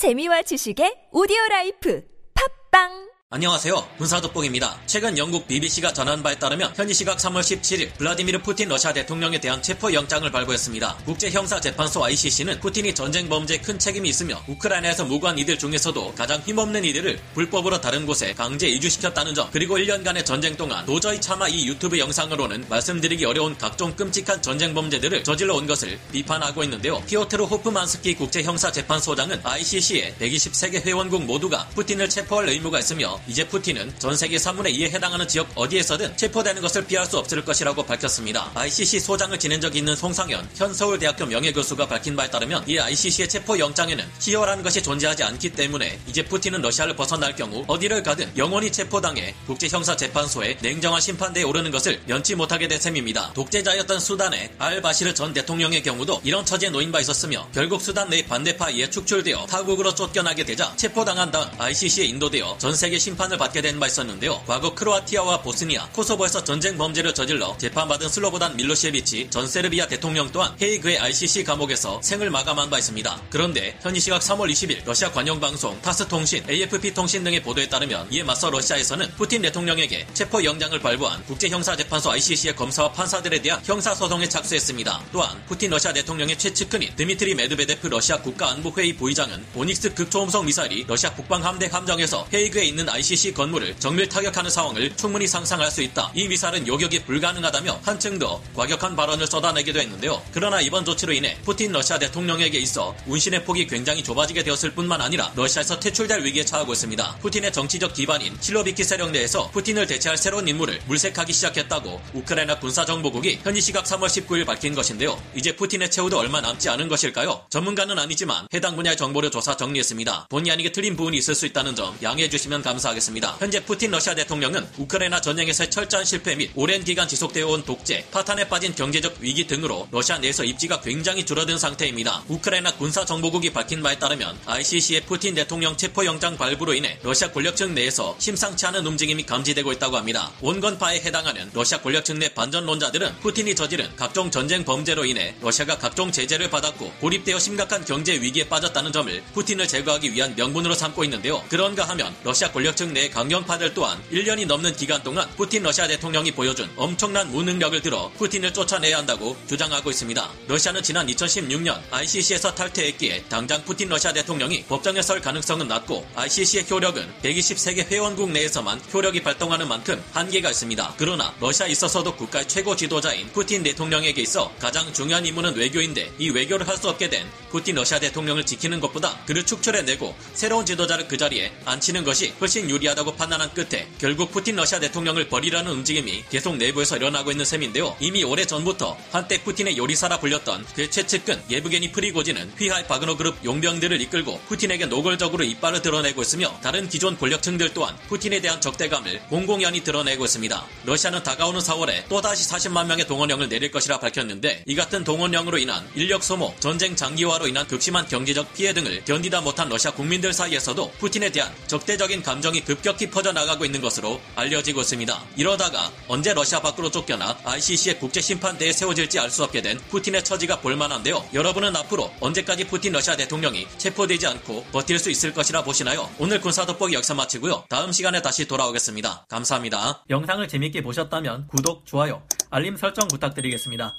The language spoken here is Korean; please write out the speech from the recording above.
재미와 지식의 오디오 life. 팟빵 안녕하세요. 군사돋보기입니다. 최근 영국 BBC가 전한 바에 따르면 현지 시각 3월 17일 블라디미르 푸틴 러시아 대통령에 대한 체포 영장을 발부했습니다. 국제형사재판소 ICC는 푸틴이 전쟁 범죄에 큰 책임이 있으며 우크라이나에서 무고한 이들 중에서도 가장 힘없는 이들을 불법으로 다른 곳에 강제 이주시켰다는 점 그리고 1년간의 전쟁 동안 도저히 차마 이 유튜브 영상으로는 말씀드리기 어려운 각종 끔찍한 전쟁 범죄들을 저질러 온 것을 비판하고 있는데요. 피오트르 호프만스키 국제형사재판소장은 ICC의 123개 회원국 모두가 푸틴을 체포할 의무가 있으며 이제 푸틴은 전 세계 3분의 2에 해당하는 지역 어디에서든 체포되는 것을 피할 수 없을 것이라고 밝혔습니다. ICC 소장을 지낸 적이 있는 송상현 현 서울대학교 명예교수가 밝힌 바에 따르면 이 ICC의 체포 영장에는 시효라는 것이 존재하지 않기 때문에 이제 푸틴은 러시아를 벗어날 경우 어디를 가든 영원히 체포당해 국제형사재판소의 냉정한 심판대에 오르는 것을 면치 못하게 된 셈입니다. 독재자였던 수단의 알바시르 전 대통령의 경우도 이런 처지에 놓인 바 있었으며 결국 수단 내 반대파에 축출되어 타국으로 쫓겨나게 되자 체포당한 다음 ICC에 인도되어 전 세계 심 심판을 받게 된 바 있었는데요. 과거 크로아티아와 보스니아, 코소보에서 전쟁 범죄를 저질러 재판받은 슬로보단 밀로셰비치 전 세르비아 대통령 또한 헤이그의 ICC 감옥에서 생을 마감한 바 있습니다. 그런데 현지 시각 3월 20일 러시아 관영 방송 타스 통신, AFP통신 등의 보도에 따르면 이에 맞서 러시아에서는 푸틴 대통령에게 체포 영장을 발부한 국제형사재판소 ICC의 검사와 판사들에 대한 형사소송에 착수했습니다. 또한 푸틴 러시아 대통령의 최측근인 드미트리 메드베데프 러시아 국가안보회의 부의장은 오닉스 극초음속 미사일이 러시아 북방함대 함정에서 헤이그에 있는 ICC 건물을 정밀 타격하는 상황을 충분히 상상할 수 있다. 이 미사일은 요격이 불가능하다며 한층 더 과격한 발언을 쏟아내기도 했는데요. 그러나 이번 조치로 인해 푸틴 러시아 대통령에게 있어 운신의 폭이 굉장히 좁아지게 되었을 뿐만 아니라 러시아에서 퇴출될 위기에 처하고 있습니다. 푸틴의 정치적 기반인 실로비키 세력 내에서 푸틴을 대체할 새로운 인물을 물색하기 시작했다고 우크라이나 군사정보국이 현지 시각 3월 19일 밝힌 것인데요. 이제 푸틴의 최후도 얼마 남지 않은 것일까요? 전문가는 아니지만 해당 분야의 정보를 조사 정리했습니다. 본의 아니게 틀린 부분이 있을 수 있다는 점 양해해 주시면 감사하겠습니다. 하겠습니다. 현재 푸틴 러시아 대통령은 우크라이나 전쟁에서의 철저한 실패 및 오랜 기간 지속되어 온 독재, 파탄에 빠진 경제적 위기 등으로 러시아 내에서 입지가 굉장히 줄어든 상태입니다. 우크라이나 군사정보국이 밝힌 바에 따르면 ICC의 푸틴 대통령 체포영장 발부로 인해 러시아 권력층 내에서 심상치 않은 움직임이 감지되고 있다고 합니다. 온건파에 해당하는 러시아 권력층 내 반전론자들은 푸틴이 저지른 각종 전쟁 범죄로 인해 러시아가 각종 제재를 받았고 고립되어 심각한 경제 위기에 빠졌다는 점을 푸틴을 제거하기 위한 명분으로 삼고 있는데요. 그런가 하면 러시아 권력 권력층 내 강경파들 또한 1년이 넘는 기간 동안 푸틴 러시아 대통령이 보여준 엄청난 무능력을 들어 푸틴을 쫓아내야 한다고 주장하고 있습니다. 러시아는 지난 2016년 ICC에서 탈퇴했기에 당장 푸틴 러시아 대통령이 법정에 설 가능성은 낮고 ICC의 효력은 123개 회원국 내에서만 효력이 발동하는 만큼 한계가 있습니다. 그러나 러시아에 있어서도 국가의 최고 지도자인 푸틴 대통령에게 있어 가장 중요한 임무는 외교인데 이 외교를 할 수 없게 된 푸틴 러시아 대통령을 지키는 것보다 그를 축출해내고 새로운 지도자를 그 자리에 앉히는 것이 훨씬 유리하다고 판단한 끝에 결국 푸틴 러시아 대통령을 버리려는 움직임이 계속 내부에서 일어나고 있는 셈인데요. 이미 오래 전부터 한때 푸틴의 요리사라 불렸던 그의 최측근 예브게니 프리고진은 휘하의 바그너 그룹 용병들을 이끌고 푸틴에게 노골적으로 이빨을 드러내고 있으며 다른 기존 권력층들 또한 푸틴에 대한 적대감을 공공연히 드러내고 있습니다. 러시아는 다가오는 4월에 또다시 40만 명의 동원령을 내릴 것이라 밝혔는데 이 같은 동원령으로 인한 인력 소모, 전쟁 장기화로 인한 극심한 경제적 피해 등을 견디다 못한 러시아 국민들 사이에서도 푸틴에 대한 적대적인 감정 이 급격히 퍼져나가고 있는 것으로 알려지고 있습니다. 이러다가 언제 러시아 밖으로 쫓겨나 ICC의 국제심판대에 세워질지 알 수 없게 된 푸틴의 처지가 볼만한데요. 여러분은 앞으로 언제까지 푸틴 러시아 대통령이 체포되지 않고 버틸 수 있을 것이라 보시나요? 오늘 군사 돋보기 역사 마치고요. 다음 시간에 다시 돌아오겠습니다. 감사합니다. 영상을 재밌게 보셨다면 구독, 좋아요, 알림 설정 부탁드리겠습니다.